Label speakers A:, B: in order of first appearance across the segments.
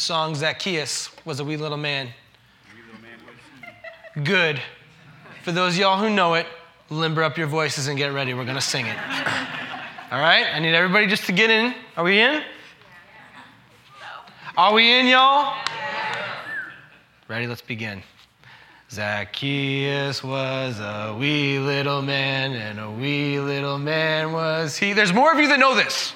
A: song Zacchaeus was a wee little man. Good. For those y'all who know it, limber up your voices and get ready. We're going to sing it. All right? I need everybody just to get in. Are we in? Are we in, y'all? Ready? Let's begin. Zacchaeus was a wee little man, and a wee little man was he. There's more of you that know this.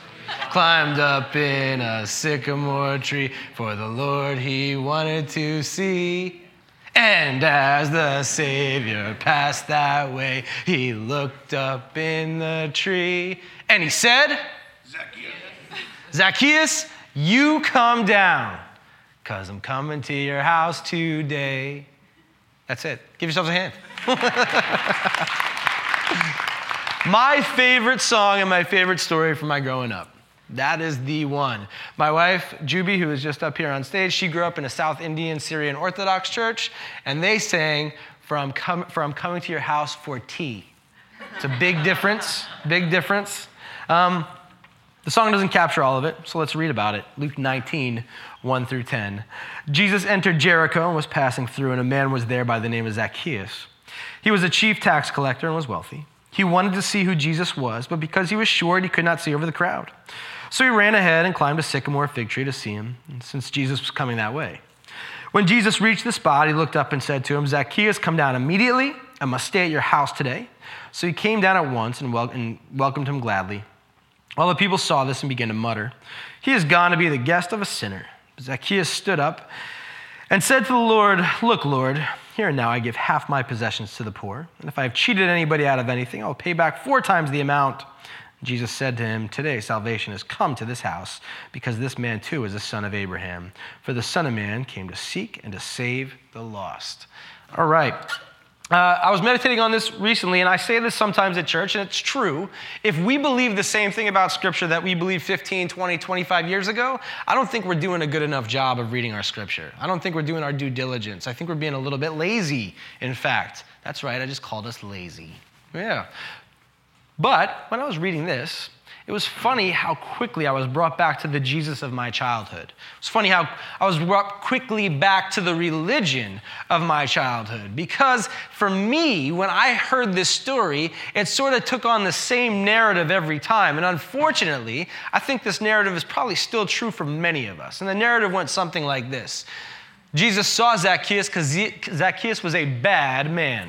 A: Climbed up in a sycamore tree, for the Lord he wanted to see. And as the Savior passed that way, he looked up in the tree and he said, Zacchaeus, Zacchaeus you come down, because I'm coming to your house today. That's it. Give yourselves a hand. my favorite song and my favorite story from my growing up. That is the one. My wife, Juby, who is just up here on stage, she grew up in a South Indian Syrian Orthodox church, and they sang from, com- from coming to your house for tea. It's a big difference, big difference. Um, the song doesn't capture all of it, so let's read about it. Luke 19, 1 through 10. Jesus entered Jericho and was passing through, and a man was there by the name of Zacchaeus. He was a chief tax collector and was wealthy. He wanted to see who Jesus was, but because he was short, he could not see over the crowd. So he ran ahead and climbed a sycamore fig tree to see him, since Jesus was coming that way. When Jesus reached the spot, he looked up and said to him, Zacchaeus, come down immediately. I must stay at your house today. So he came down at once and, wel- and welcomed him gladly. All the people saw this and began to mutter, He has gone to be the guest of a sinner. Zacchaeus stood up and said to the Lord, Look, Lord, here and now I give half my possessions to the poor. And if I have cheated anybody out of anything, I'll pay back four times the amount. Jesus said to him, Today salvation has come to this house, because this man too is a son of Abraham. For the Son of Man came to seek and to save the lost. All right. Uh, I was meditating on this recently, and I say this sometimes at church, and it's true. If we believe the same thing about Scripture that we believed 15, 20, 25 years ago, I don't think we're doing a good enough job of reading our Scripture. I don't think we're doing our due diligence. I think we're being a little bit lazy, in fact. That's right, I just called us lazy. Yeah. But when I was reading this, it was funny how quickly I was brought back to the Jesus of my childhood. It was funny how I was brought quickly back to the religion of my childhood. Because for me, when I heard this story, it sort of took on the same narrative every time. And unfortunately, I think this narrative is probably still true for many of us. And the narrative went something like this Jesus saw Zacchaeus because Zacchaeus was a bad man,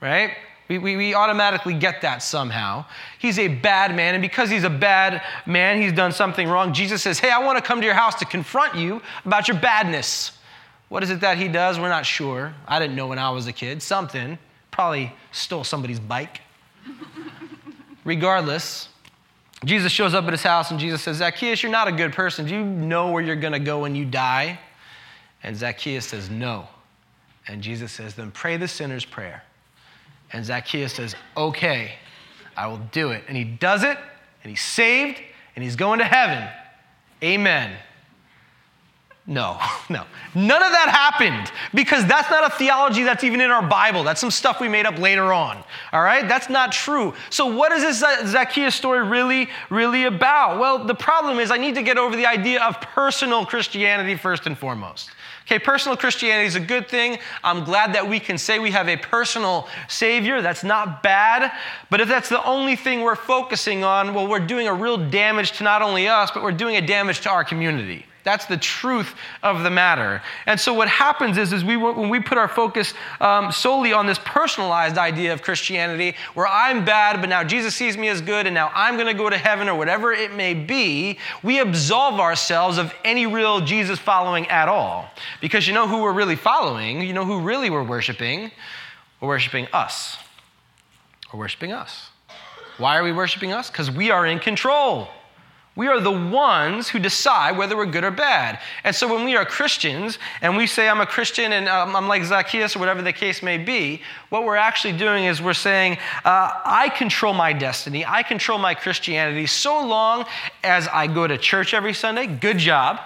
A: right? We, we, we, automatically get that somehow. He's a bad man, and because he's a bad man, he's done something wrong. Jesus says, Hey, I want to come to your house to confront you about your badness. What is it that he does? We're not sure. I didn't know when I was a kid. Something. Probably stole somebody's bike. Regardless, Jesus shows up at his house, and Jesus says, Zacchaeus, you're not a good person. Do you know where you're going to go when you die? And Zacchaeus says, No. And Jesus says, Then pray the sinner's prayer. And Zacchaeus says, Okay, I will do it. And he does it, and he's saved, and he's going to heaven. Amen. No, no. None of that happened because that's not a theology that's even in our Bible. That's some stuff we made up later on. All right? That's not true. So, what is this Zacchaeus story really, really about? Well, the problem is I need to get over the idea of personal Christianity first and foremost. Okay, personal Christianity is a good thing. I'm glad that we can say we have a personal Savior. That's not bad. But if that's the only thing we're focusing on, well, we're doing a real damage to not only us, but we're doing a damage to our community. That's the truth of the matter. And so what happens is, is we, when we put our focus um, solely on this personalized idea of Christianity, where I'm bad, but now Jesus sees me as good, and now I'm going to go to heaven or whatever it may be, we absolve ourselves of any real Jesus following at all. Because you know who we're really following, you know who really we're worshiping? We're worshiping us. We're worshiping us. Why are we worshiping us? Because we are in control. We are the ones who decide whether we're good or bad. And so when we are Christians and we say, I'm a Christian and um, I'm like Zacchaeus or whatever the case may be, what we're actually doing is we're saying, uh, I control my destiny, I control my Christianity so long as I go to church every Sunday. Good job.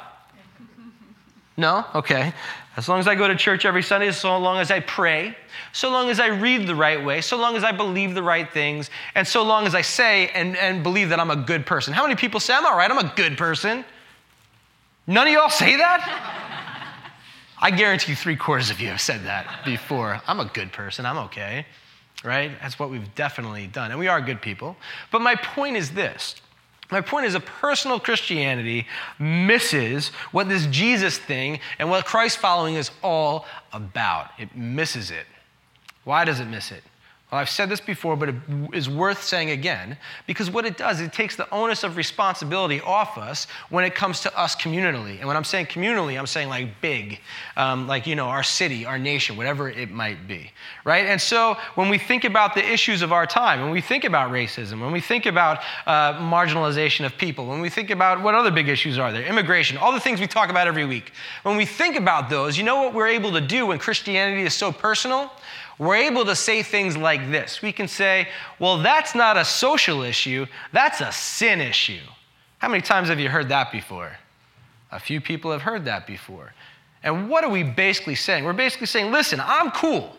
A: No? Okay. As long as I go to church every Sunday, so long as I pray, so long as I read the right way, so long as I believe the right things, and so long as I say and, and believe that I'm a good person. How many people say, I'm all right, I'm a good person? None of y'all say that? I guarantee three quarters of you have said that before. I'm a good person, I'm okay, right? That's what we've definitely done. And we are good people. But my point is this my point is, a personal Christianity misses what this Jesus thing and what Christ following is all about. It misses it. Why does it miss it? Well, I've said this before, but it is worth saying again because what it does, it takes the onus of responsibility off us when it comes to us communally. And when I'm saying communally, I'm saying like big, um, like, you know, our city, our nation, whatever it might be, right? And so when we think about the issues of our time, when we think about racism, when we think about uh, marginalization of people, when we think about what other big issues are there, immigration, all the things we talk about every week, when we think about those, you know what we're able to do when Christianity is so personal? We're able to say things like this. We can say, well, that's not a social issue, that's a sin issue. How many times have you heard that before? A few people have heard that before. And what are we basically saying? We're basically saying, listen, I'm cool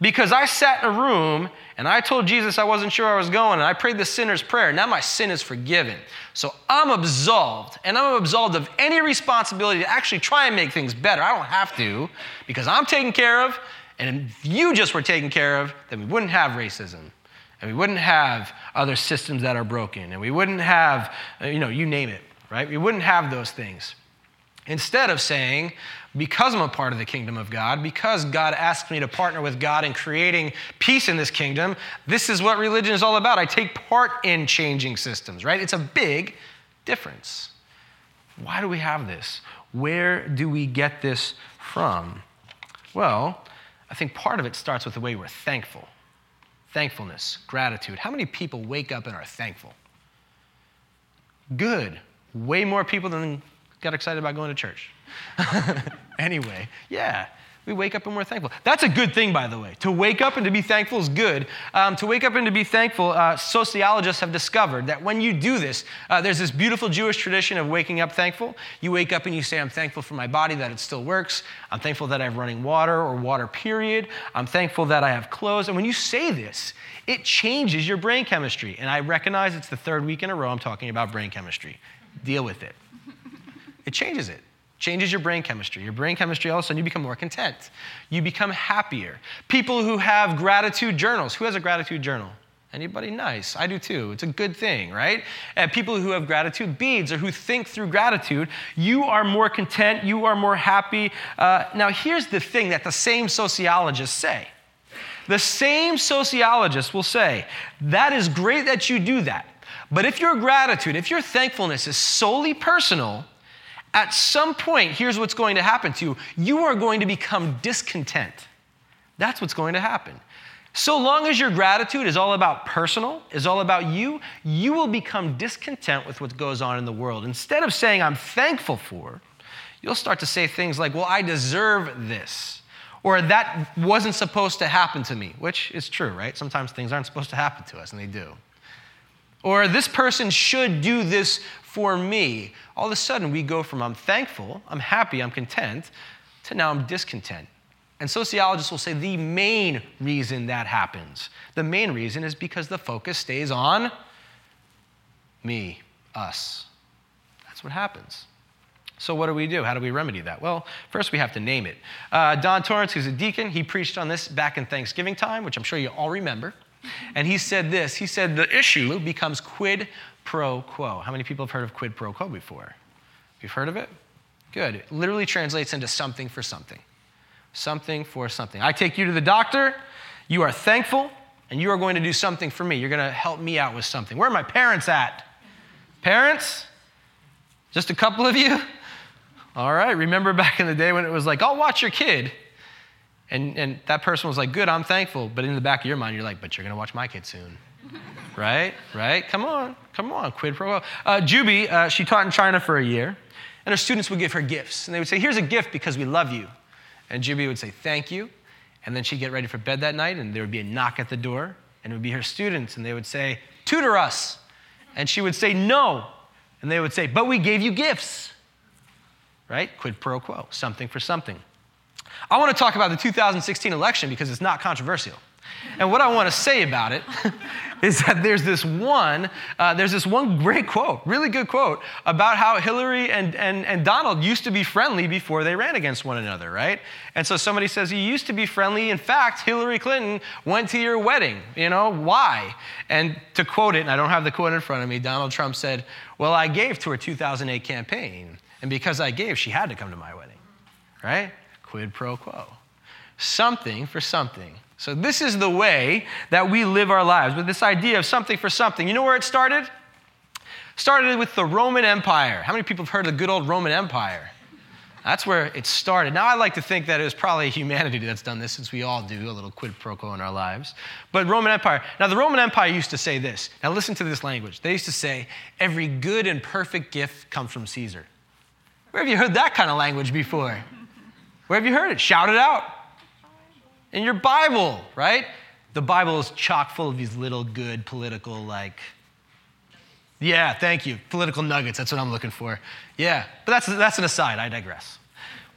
A: because I sat in a room and I told Jesus I wasn't sure I was going and I prayed the sinner's prayer. Now my sin is forgiven. So I'm absolved and I'm absolved of any responsibility to actually try and make things better. I don't have to because I'm taken care of and if you just were taken care of, then we wouldn't have racism. And we wouldn't have other systems that are broken. And we wouldn't have, uh, you know, you name it, right? We wouldn't have those things. Instead of saying, because I'm a part of the kingdom of God, because God asked me to partner with God in creating peace in this kingdom, this is what religion is all about. I take part in changing systems, right? It's a big difference. Why do we have this? Where do we get this from? Well, I think part of it starts with the way we're thankful thankfulness, gratitude. How many people wake up and are thankful? Good. Way more people than got excited about going to church. anyway, yeah we wake up and we're thankful. That's a good thing, by the way. To wake up and to be thankful is good. Um, to wake up and to be thankful, uh, sociologists have discovered that when you do this, uh, there's this beautiful Jewish tradition of waking up thankful. You wake up and you say, I'm thankful for my body that it still works. I'm thankful that I have running water or water, period. I'm thankful that I have clothes. And when you say this, it changes your brain chemistry. And I recognize it's the third week in a row I'm talking about brain chemistry. Deal with it. It changes it. Changes your brain chemistry. Your brain chemistry, all of a sudden, you become more content. You become happier. People who have gratitude journals. Who has a gratitude journal? Anybody nice? I do too. It's a good thing, right? And people who have gratitude beads or who think through gratitude, you are more content, you are more happy. Uh, now, here's the thing that the same sociologists say. The same sociologists will say, that is great that you do that. But if your gratitude, if your thankfulness is solely personal, at some point, here's what's going to happen to you you are going to become discontent. That's what's going to happen. So long as your gratitude is all about personal, is all about you, you will become discontent with what goes on in the world. Instead of saying, I'm thankful for, you'll start to say things like, Well, I deserve this. Or that wasn't supposed to happen to me, which is true, right? Sometimes things aren't supposed to happen to us, and they do. Or this person should do this for me. All of a sudden, we go from I'm thankful, I'm happy, I'm content, to now I'm discontent. And sociologists will say the main reason that happens, the main reason is because the focus stays on me, us. That's what happens. So, what do we do? How do we remedy that? Well, first we have to name it. Uh, Don Torrance, who's a deacon, he preached on this back in Thanksgiving time, which I'm sure you all remember. And he said this He said, The issue becomes quid pro quo. How many people have heard of quid pro quo before? You've heard of it? Good. It literally translates into something for something. Something for something. I take you to the doctor, you are thankful, and you are going to do something for me. You're going to help me out with something. Where are my parents at? Parents? Just a couple of you? All right. Remember back in the day when it was like, I'll watch your kid. And, and that person was like, Good, I'm thankful. But in the back of your mind, you're like, But you're going to watch my kid soon right? Right? Come on, come on, quid pro quo. Uh, Juby, uh, she taught in China for a year, and her students would give her gifts. And they would say, Here's a gift because we love you. And Juby would say, Thank you. And then she'd get ready for bed that night, and there would be a knock at the door, and it would be her students, and they would say, Tutor us. And she would say, No. And they would say, But we gave you gifts. Right? Quid pro quo, something for something. I want to talk about the 2016 election because it's not controversial. And what I want to say about it is that there's this one, uh, there's this one great quote, really good quote, about how Hillary and, and, and Donald used to be friendly before they ran against one another, right? And so somebody says, You used to be friendly. In fact, Hillary Clinton went to your wedding. You know, why? And to quote it, and I don't have the quote in front of me, Donald Trump said, Well, I gave to her 2008 campaign. And because I gave, she had to come to my wedding, right? Quid pro quo. Something for something. So, this is the way that we live our lives with this idea of something for something. You know where it started? Started with the Roman Empire. How many people have heard of the good old Roman Empire? That's where it started. Now, I like to think that it was probably humanity that's done this, since we all do a little quid pro quo in our lives. But Roman Empire. Now, the Roman Empire used to say this. Now, listen to this language. They used to say, every good and perfect gift comes from Caesar. Where have you heard that kind of language before? Where have you heard it? Shout it out in your Bible, right? The Bible is chock full of these little good political, like, yeah, thank you. Political nuggets, that's what I'm looking for. Yeah, but that's, that's an aside, I digress.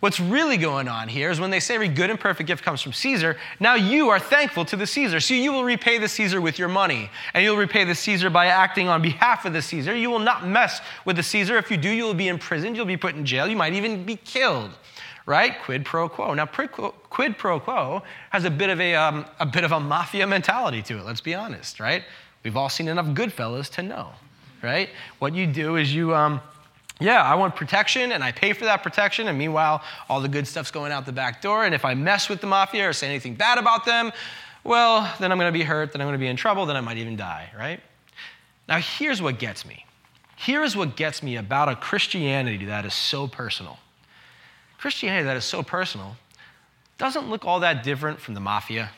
A: What's really going on here is when they say every good and perfect gift comes from Caesar, now you are thankful to the Caesar. So you will repay the Caesar with your money, and you'll repay the Caesar by acting on behalf of the Caesar. You will not mess with the Caesar. If you do, you will be imprisoned, you'll be put in jail, you might even be killed right? Quid pro quo. Now, quid pro quo has a bit of a, um, a bit of a mafia mentality to it. Let's be honest, right? We've all seen enough Goodfellas to know, right? What you do is you, um, yeah, I want protection and I pay for that protection, and meanwhile, all the good stuff's going out the back door. And if I mess with the mafia or say anything bad about them, well, then I'm going to be hurt, then I'm going to be in trouble, then I might even die, right? Now, here's what gets me. Here's what gets me about a Christianity that is so personal. Christianity that is so personal doesn't look all that different from the mafia,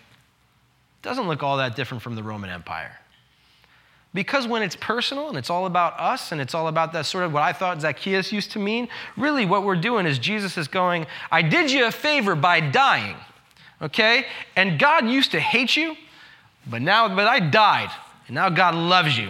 A: doesn't look all that different from the Roman Empire. Because when it's personal and it's all about us and it's all about that sort of what I thought Zacchaeus used to mean, really what we're doing is Jesus is going, I did you a favor by dying, okay? And God used to hate you, but now, but I died, and now God loves you.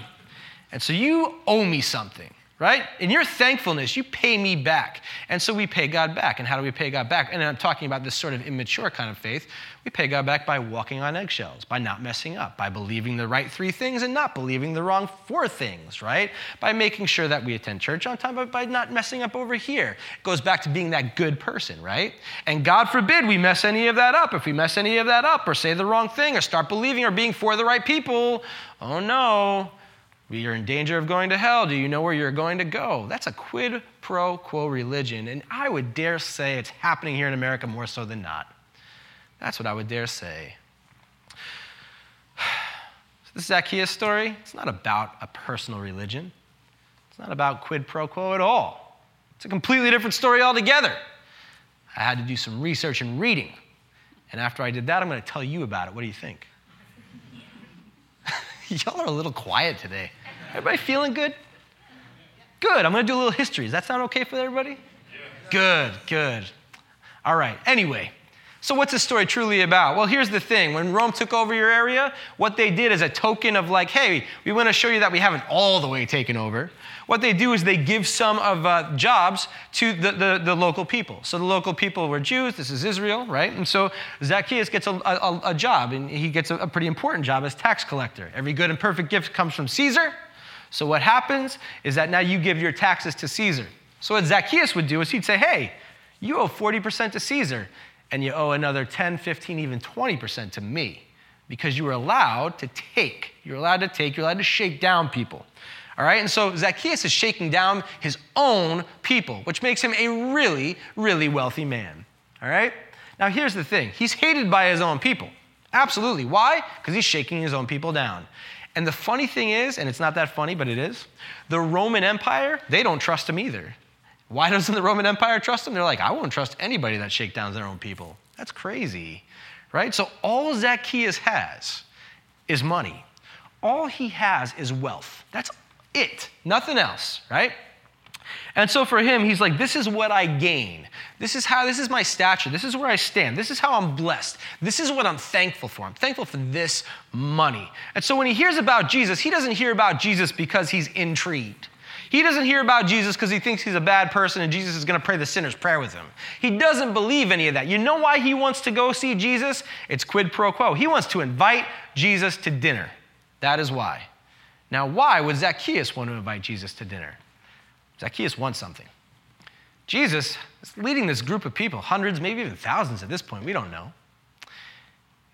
A: And so you owe me something right? In your thankfulness, you pay me back. And so we pay God back. And how do we pay God back? And I'm talking about this sort of immature kind of faith. We pay God back by walking on eggshells, by not messing up, by believing the right three things and not believing the wrong four things, right? By making sure that we attend church on time, but by not messing up over here. It goes back to being that good person, right? And God forbid we mess any of that up. If we mess any of that up or say the wrong thing or start believing or being for the right people, oh no, you're in danger of going to hell. Do you know where you're going to go? That's a quid pro quo religion. And I would dare say it's happening here in America more so than not. That's what I would dare say. So This Zacchaeus story, it's not about a personal religion. It's not about quid pro quo at all. It's a completely different story altogether. I had to do some research and reading. And after I did that, I'm going to tell you about it. What do you think? Y'all are a little quiet today. Everybody feeling good? Good. I'm going to do a little history. Does that sound okay for everybody? Good, good. All right. Anyway, so what's this story truly about? Well, here's the thing. When Rome took over your area, what they did as a token of like, hey, we want to show you that we haven't all the way taken over. What they do is they give some of uh, jobs to the, the, the, local people. So the local people were Jews. This is Israel, right? And so Zacchaeus gets a, a, a job, and he gets a, a pretty important job as tax collector. Every good and perfect gift comes from Caesar. So what happens is that now you give your taxes to Caesar. So what Zacchaeus would do is he'd say, hey, you owe 40% to Caesar, and you owe another 10, 15, even 20% to me because you were allowed to take. You're allowed to take, you're allowed to shake down people. All right, and so Zacchaeus is shaking down his own people, which makes him a really, really wealthy man. All right? Now, here's the thing he's hated by his own people. Absolutely. Why? Because he's shaking his own people down. And the funny thing is, and it's not that funny, but it is, the Roman Empire, they don't trust him either. Why doesn't the Roman Empire trust him? They're like, I won't trust anybody that shakedowns their own people. That's crazy, right? So all Zacchaeus has is money. All he has is wealth. That's it, nothing else, right? And so for him, he's like, this is what I gain. This is how, this is my stature. This is where I stand. This is how I'm blessed. This is what I'm thankful for. I'm thankful for this money. And so when he hears about Jesus, he doesn't hear about Jesus because he's intrigued. He doesn't hear about Jesus because he thinks he's a bad person and Jesus is going to pray the sinner's prayer with him. He doesn't believe any of that. You know why he wants to go see Jesus? It's quid pro quo. He wants to invite Jesus to dinner. That is why. Now, why would Zacchaeus want to invite Jesus to dinner? Zacchaeus wants something. Jesus is leading this group of people, hundreds, maybe even thousands at this point, we don't know.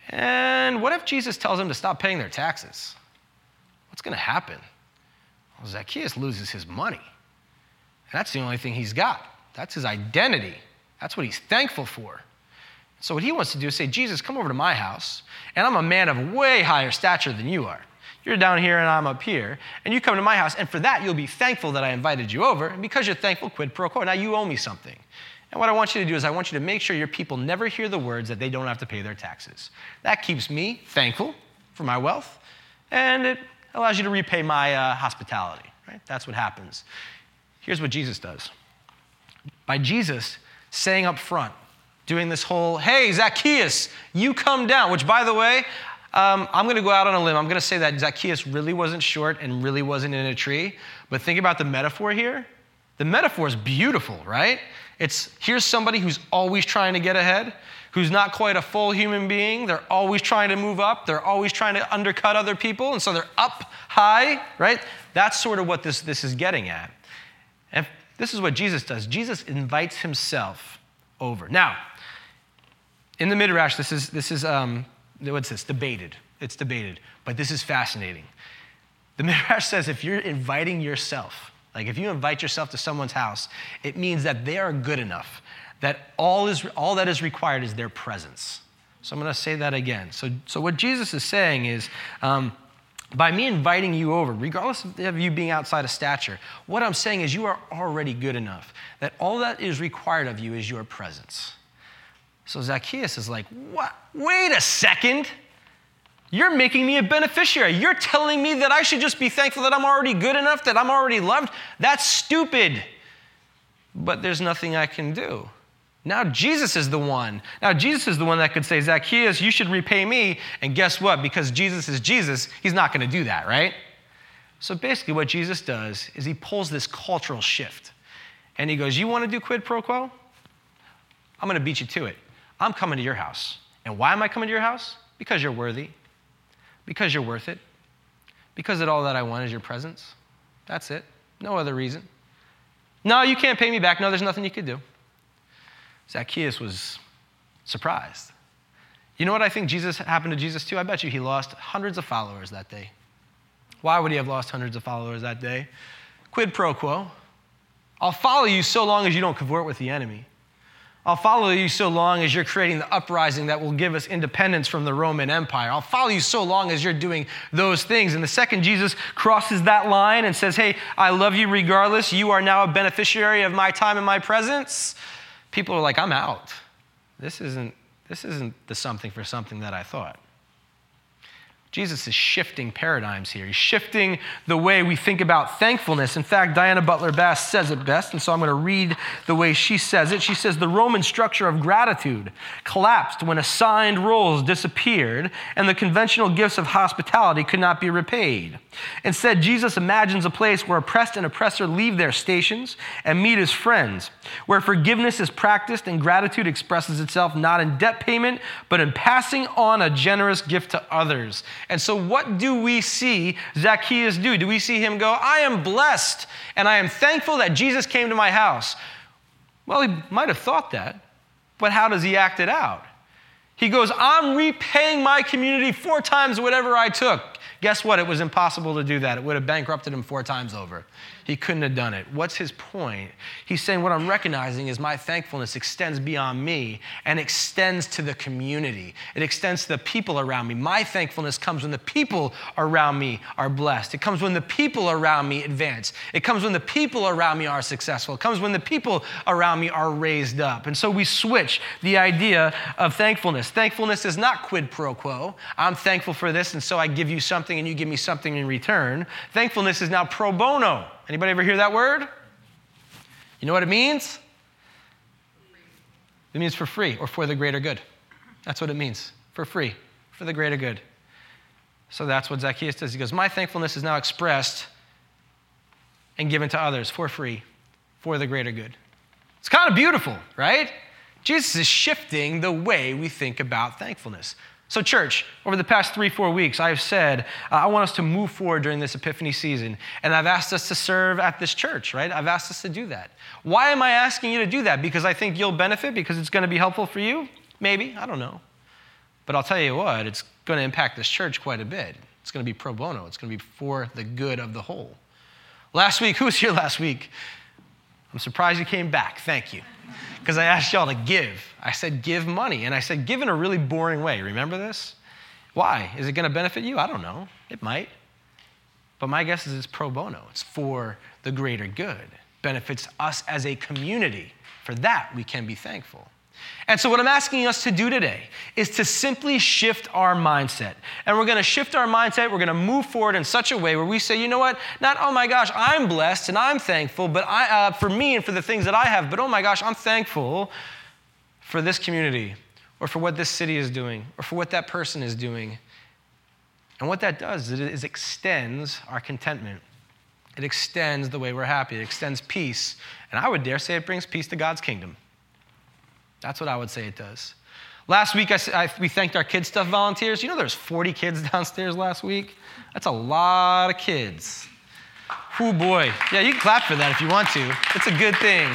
A: And what if Jesus tells them to stop paying their taxes? What's going to happen? Well, Zacchaeus loses his money. And that's the only thing he's got. That's his identity. That's what he's thankful for. So, what he wants to do is say, Jesus, come over to my house, and I'm a man of way higher stature than you are. You're down here and I'm up here, and you come to my house, and for that, you'll be thankful that I invited you over. And because you're thankful, quid pro quo. Now you owe me something. And what I want you to do is, I want you to make sure your people never hear the words that they don't have to pay their taxes. That keeps me thankful for my wealth, and it allows you to repay my uh, hospitality, right? That's what happens. Here's what Jesus does. By Jesus saying up front, doing this whole, hey, Zacchaeus, you come down, which by the way, um, I'm going to go out on a limb. I'm going to say that Zacchaeus really wasn't short and really wasn't in a tree. But think about the metaphor here. The metaphor is beautiful, right? It's here's somebody who's always trying to get ahead, who's not quite a full human being. They're always trying to move up. They're always trying to undercut other people. And so they're up high, right? That's sort of what this, this is getting at. And this is what Jesus does Jesus invites himself over. Now, in the Midrash, this is, this is um, what's this? Debated. It's debated. But this is fascinating. The Midrash says if you're inviting yourself, like if you invite yourself to someone's house, it means that they are good enough, that all, is, all that is required is their presence. So I'm going to say that again. So, so what Jesus is saying is, um, by me inviting you over, regardless of you being outside of stature, what I'm saying is you are already good enough, that all that is required of you is your presence. So Zacchaeus is like, What? Wait a second. You're making me a beneficiary. You're telling me that I should just be thankful that I'm already good enough, that I'm already loved. That's stupid. But there's nothing I can do. Now Jesus is the one. Now Jesus is the one that could say, Zacchaeus, you should repay me. And guess what? Because Jesus is Jesus, he's not going to do that, right? So basically, what Jesus does is he pulls this cultural shift. And he goes, You want to do quid pro quo? I'm going to beat you to it. I'm coming to your house. And why am I coming to your house? Because you're worthy, because you're worth it, because that all that I want is your presence. That's it. No other reason. No, you can't pay me back. No, there's nothing you could do. Zacchaeus was surprised. You know what I think Jesus happened to Jesus too? I bet you he lost hundreds of followers that day. Why would he have lost hundreds of followers that day? Quid pro quo. I'll follow you so long as you don't cavort with the enemy. I'll follow you so long as you're creating the uprising that will give us independence from the Roman Empire. I'll follow you so long as you're doing those things. And the second Jesus crosses that line and says, Hey, I love you regardless, you are now a beneficiary of my time and my presence, people are like, I'm out. This isn't, this isn't the something for something that I thought. Jesus is shifting paradigms here. He's shifting the way we think about thankfulness. In fact, Diana Butler Bass says it best, and so I'm going to read the way she says it. She says the Roman structure of gratitude collapsed when assigned roles disappeared and the conventional gifts of hospitality could not be repaid. Instead, Jesus imagines a place where oppressed and oppressor leave their stations and meet as friends, where forgiveness is practiced and gratitude expresses itself not in debt payment, but in passing on a generous gift to others. And so, what do we see Zacchaeus do? Do we see him go, I am blessed and I am thankful that Jesus came to my house? Well, he might have thought that, but how does he act it out? He goes, I'm repaying my community four times whatever I took. Guess what? It was impossible to do that. It would have bankrupted him four times over. He couldn't have done it. What's his point? He's saying, What I'm recognizing is my thankfulness extends beyond me and extends to the community. It extends to the people around me. My thankfulness comes when the people around me are blessed. It comes when the people around me advance. It comes when the people around me are successful. It comes when the people around me are raised up. And so we switch the idea of thankfulness. Thankfulness is not quid pro quo. I'm thankful for this, and so I give you something and you give me something in return. Thankfulness is now pro bono. Anybody ever hear that word? You know what it means? It means for free or for the greater good. That's what it means. For free, for the greater good. So that's what Zacchaeus does. He goes, My thankfulness is now expressed and given to others for free for the greater good. It's kind of beautiful, right? Jesus is shifting the way we think about thankfulness. So, church, over the past three, four weeks, I've said uh, I want us to move forward during this Epiphany season. And I've asked us to serve at this church, right? I've asked us to do that. Why am I asking you to do that? Because I think you'll benefit? Because it's going to be helpful for you? Maybe. I don't know. But I'll tell you what, it's going to impact this church quite a bit. It's going to be pro bono, it's going to be for the good of the whole. Last week, who was here last week? I'm surprised you came back. Thank you because I asked y'all to give. I said, give money. And I said, give in a really boring way. Remember this? Why? Is it going to benefit you? I don't know. It might. But my guess is it's pro bono, it's for the greater good, benefits us as a community. For that, we can be thankful. And so, what I'm asking us to do today is to simply shift our mindset. And we're going to shift our mindset. We're going to move forward in such a way where we say, you know what? Not, oh my gosh, I'm blessed and I'm thankful, but I, uh, for me and for the things that I have, but oh my gosh, I'm thankful for this community or for what this city is doing or for what that person is doing. And what that does is it extends our contentment. It extends the way we're happy. It extends peace. And I would dare say it brings peace to God's kingdom. That's what I would say it does. Last week, I, I, we thanked our Kid Stuff volunteers. You know, there's 40 kids downstairs last week. That's a lot of kids. Oh boy. Yeah, you can clap for that if you want to. It's a good thing.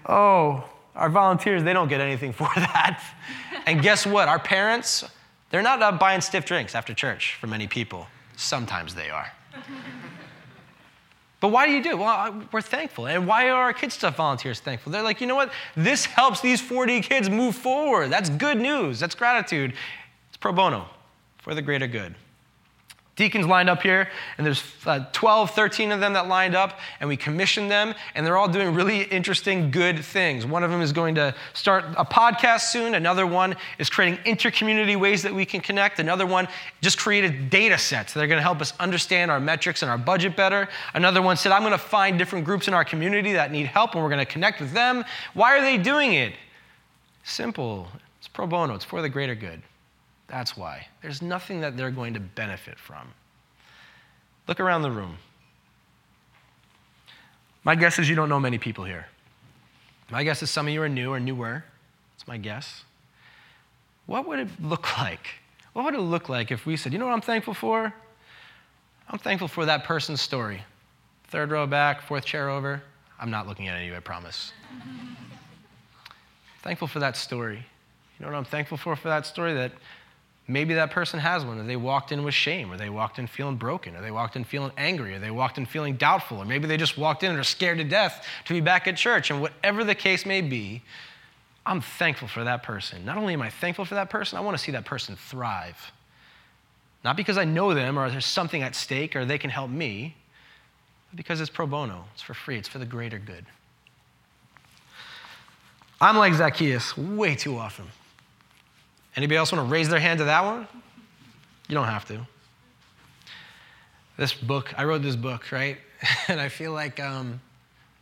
A: oh, our volunteers, they don't get anything for that. And guess what? Our parents, they're not buying stiff drinks after church for many people. Sometimes they are. But why do you do it? Well, we're thankful. And why are our Kids Stuff volunteers thankful? They're like, you know what? This helps these 40 kids move forward. That's good news. That's gratitude. It's pro bono for the greater good deacons lined up here, and there's uh, 12, 13 of them that lined up, and we commissioned them, and they're all doing really interesting, good things. One of them is going to start a podcast soon. Another one is creating intercommunity ways that we can connect. Another one just created data sets that are going to help us understand our metrics and our budget better. Another one said, I'm going to find different groups in our community that need help, and we're going to connect with them. Why are they doing it? Simple. It's pro bono. It's for the greater good. That's why. There's nothing that they're going to benefit from. Look around the room. My guess is you don't know many people here. My guess is some of you are new or newer. It's my guess. What would it look like? What would it look like if we said, you know what I'm thankful for? I'm thankful for that person's story. Third row back, fourth chair over. I'm not looking at any of you, I promise. thankful for that story. You know what I'm thankful for for that story? That Maybe that person has one, or they walked in with shame, or they walked in feeling broken, or they walked in feeling angry, or they walked in feeling doubtful, or maybe they just walked in and are scared to death to be back at church. And whatever the case may be, I'm thankful for that person. Not only am I thankful for that person, I want to see that person thrive. Not because I know them or there's something at stake or they can help me, but because it's pro bono, it's for free, it's for the greater good. I'm like Zacchaeus way too often. Anybody else want to raise their hand to that one? You don't have to. This book, I wrote this book, right? and I feel like um,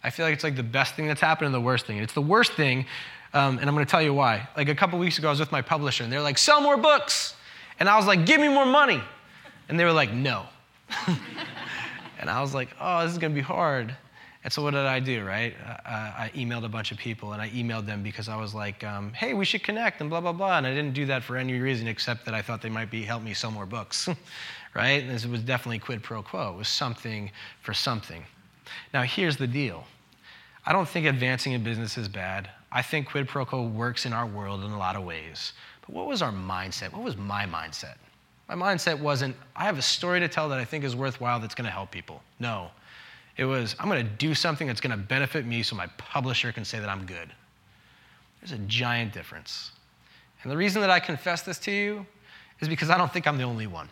A: I feel like it's like the best thing that's happened and the worst thing. It's the worst thing, um, and I'm going to tell you why. Like a couple weeks ago, I was with my publisher, and they're like, "Sell more books," and I was like, "Give me more money," and they were like, "No." and I was like, "Oh, this is going to be hard." And so what did I do, right? Uh, I emailed a bunch of people and I emailed them because I was like, um, hey, we should connect and blah, blah, blah. And I didn't do that for any reason except that I thought they might be help me sell more books, right? And it was definitely quid pro quo. It was something for something. Now, here's the deal. I don't think advancing in business is bad. I think quid pro quo works in our world in a lot of ways. But what was our mindset? What was my mindset? My mindset wasn't, I have a story to tell that I think is worthwhile that's going to help people. No. It was, I'm going to do something that's going to benefit me so my publisher can say that I'm good. There's a giant difference. And the reason that I confess this to you is because I don't think I'm the only one.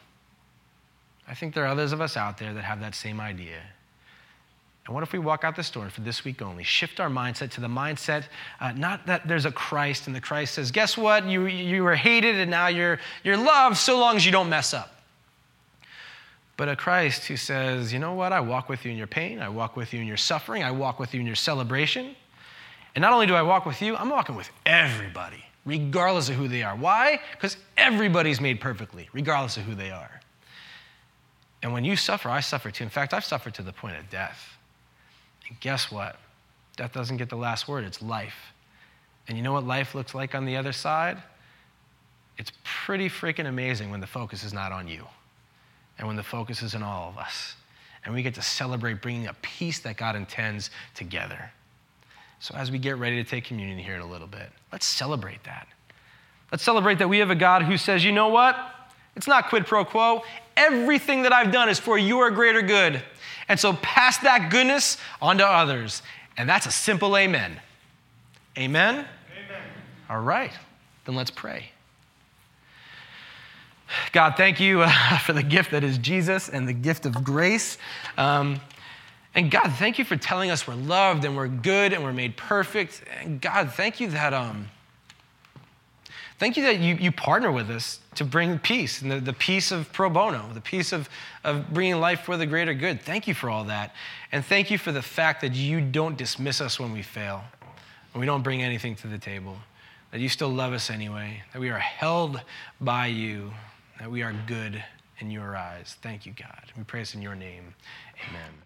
A: I think there are others of us out there that have that same idea. And what if we walk out this door and for this week only, shift our mindset to the mindset, uh, not that there's a Christ and the Christ says, guess what? You, you were hated and now you're, you're loved so long as you don't mess up but a Christ who says, you know what, I walk with you in your pain, I walk with you in your suffering, I walk with you in your celebration. And not only do I walk with you, I'm walking with everybody, regardless of who they are. Why? Because everybody's made perfectly, regardless of who they are. And when you suffer, I suffer too. In fact, I've suffered to the point of death. And guess what? Death doesn't get the last word, it's life. And you know what life looks like on the other side? It's pretty freaking amazing when the focus is not on you and when the focus is on all of us. And we get to celebrate bringing a peace that God intends together. So, as we get ready to take communion here in a little bit, let's celebrate that. Let's celebrate that we have a God who says, you know what? It's not quid pro quo. Everything that I've done is for your greater good. And so pass that goodness on to others. And that's a simple amen. Amen? Amen. All right, then let's pray. God, thank you uh, for the gift that is Jesus and the gift of grace. Um, and God, thank you for telling us we're loved and we're good and we're made perfect. And God, thank you that, um, thank you that you, you partner with us to bring peace and the, the peace of pro bono, the peace of, of bringing life for the greater good. Thank you for all that. And thank you for the fact that you don't dismiss us when we fail, and we don't bring anything to the table, that you still love us anyway, that we are held by you that we are good in your eyes. Thank you, God. We praise in your name. Amen.